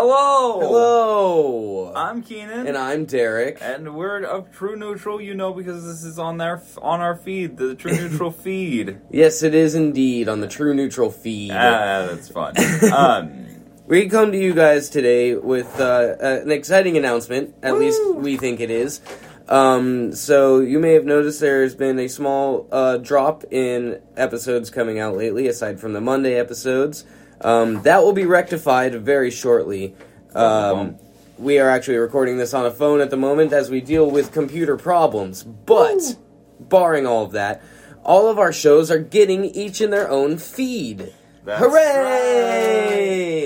Hello. Hello. I'm Keenan. and I'm Derek. And we're of True Neutral, you know, because this is on their on our feed, the True Neutral feed. Yes, it is indeed on the True Neutral feed. Ah, that's fun. Um, we come to you guys today with uh, an exciting announcement. At Woo! least we think it is. Um, so you may have noticed there's been a small uh, drop in episodes coming out lately, aside from the Monday episodes. Um, that will be rectified very shortly. Um, we are actually recording this on a phone at the moment as we deal with computer problems. But, barring all of that, all of our shows are getting each in their own feed. That's Hooray!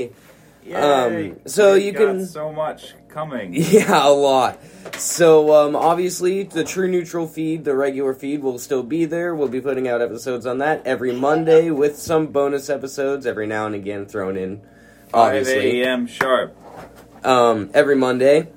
yay. Um, so We've you can- so much coming. Yeah, a lot. So, um, obviously, the True Neutral feed, the regular feed, will still be there. We'll be putting out episodes on that every Monday with some bonus episodes every now and again thrown in. 5 Obviously, a.m. sharp. um, every Monday.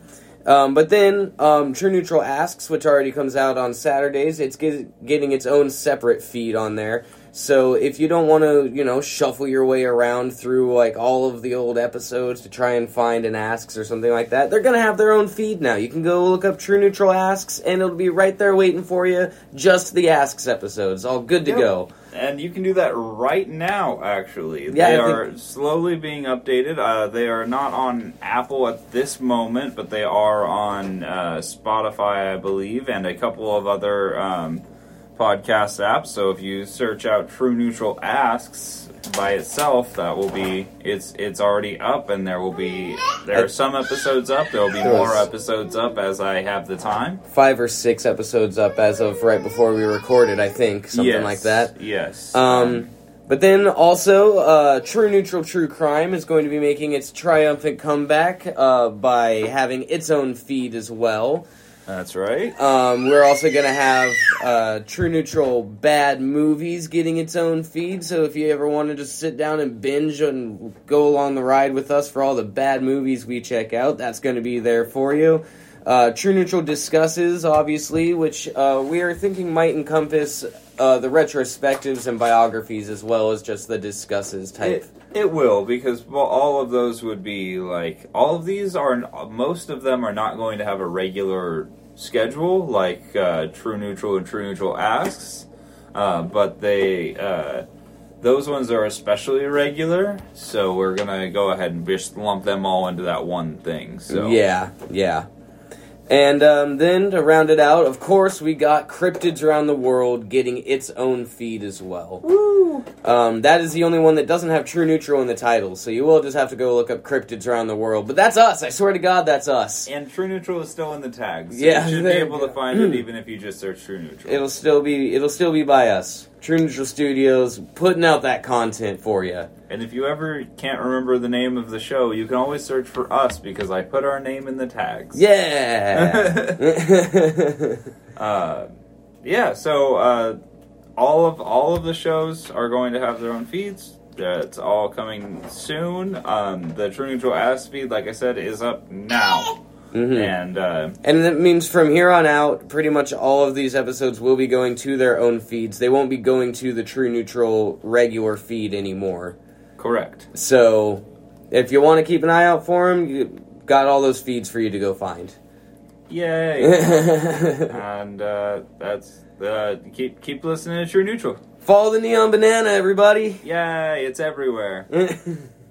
Um, but then, um, True Neutral Asks, which already comes out on Saturdays, it's get, getting its own separate feed on there. So if you don't want to, you know, shuffle your way around through like all of the old episodes to try and find an Asks or something like that, they're gonna have their own feed now. You can go look up True Neutral Asks, and it'll be right there waiting for you. Just the Asks episodes, all good to Yep. go. And you can do that right now, actually. Yeah, they I think- are slowly being updated. Uh, they are not on Apple at this moment, but they are on uh, Spotify, I believe, and a couple of other um, podcast app. So if you search out True Neutral Asks by itself, that will be it's it's already up, and there will be there are some episodes up. There will be more episodes up as I have the time. Five or six episodes up as of right before we recorded, I think, something Yes, like that. Yes. Um, but then also, uh, True Neutral True Crime is going to be making its triumphant comeback uh, by having its own feed as well. that's right. Um, we're also going to have uh, True Neutral Bad Movies getting its own feed. So if you ever want to just sit down and binge and go along the ride with us for all the bad movies we check out, that's going to be there for you. Uh, True Neutral discusses, obviously, which uh, we are thinking might encompass uh, the retrospectives and biographies as well as just the discusses type. It, it will because well, all of those would be like all of these are most of them are not going to have a regular schedule like uh, True Neutral and True Neutral asks, uh, but they uh, those ones are especially regular. So we're gonna go ahead and just lump them all into that one thing. So Yeah, yeah. And um, then to round it out, of course, we got Cryptids Around the World getting its own feed as well. Woo! Um, that is the only one that doesn't have True Neutral in the title, so you will just have to go look up Cryptids Around the World. But that's us, I swear to God, that's us. And True Neutral is still in the tags. So Yeah, you should be able to find it even if you just search True Neutral. It'll still be it'll still be by us. True Neutral Studios putting out that content for you. And if you ever can't remember the name of the show, you can always search for us because I put our name in the tags. Yeah. Uh, yeah. So uh, all of all of the shows are going to have their own feeds. That's all coming soon. Um, the True Neutral Asks feed, like I said, is up now, Mhm. and uh, And that means from here on out, pretty much all of these episodes will be going to their own feeds. They won't be going to the True Neutral regular feed anymore. correct. So, if you want to keep an eye out for them, you got all those feeds for you to go find. Yay! and uh, that's uh, keep keep listening to True Neutral. Follow the Neon Banana, everybody. Yay! It's everywhere.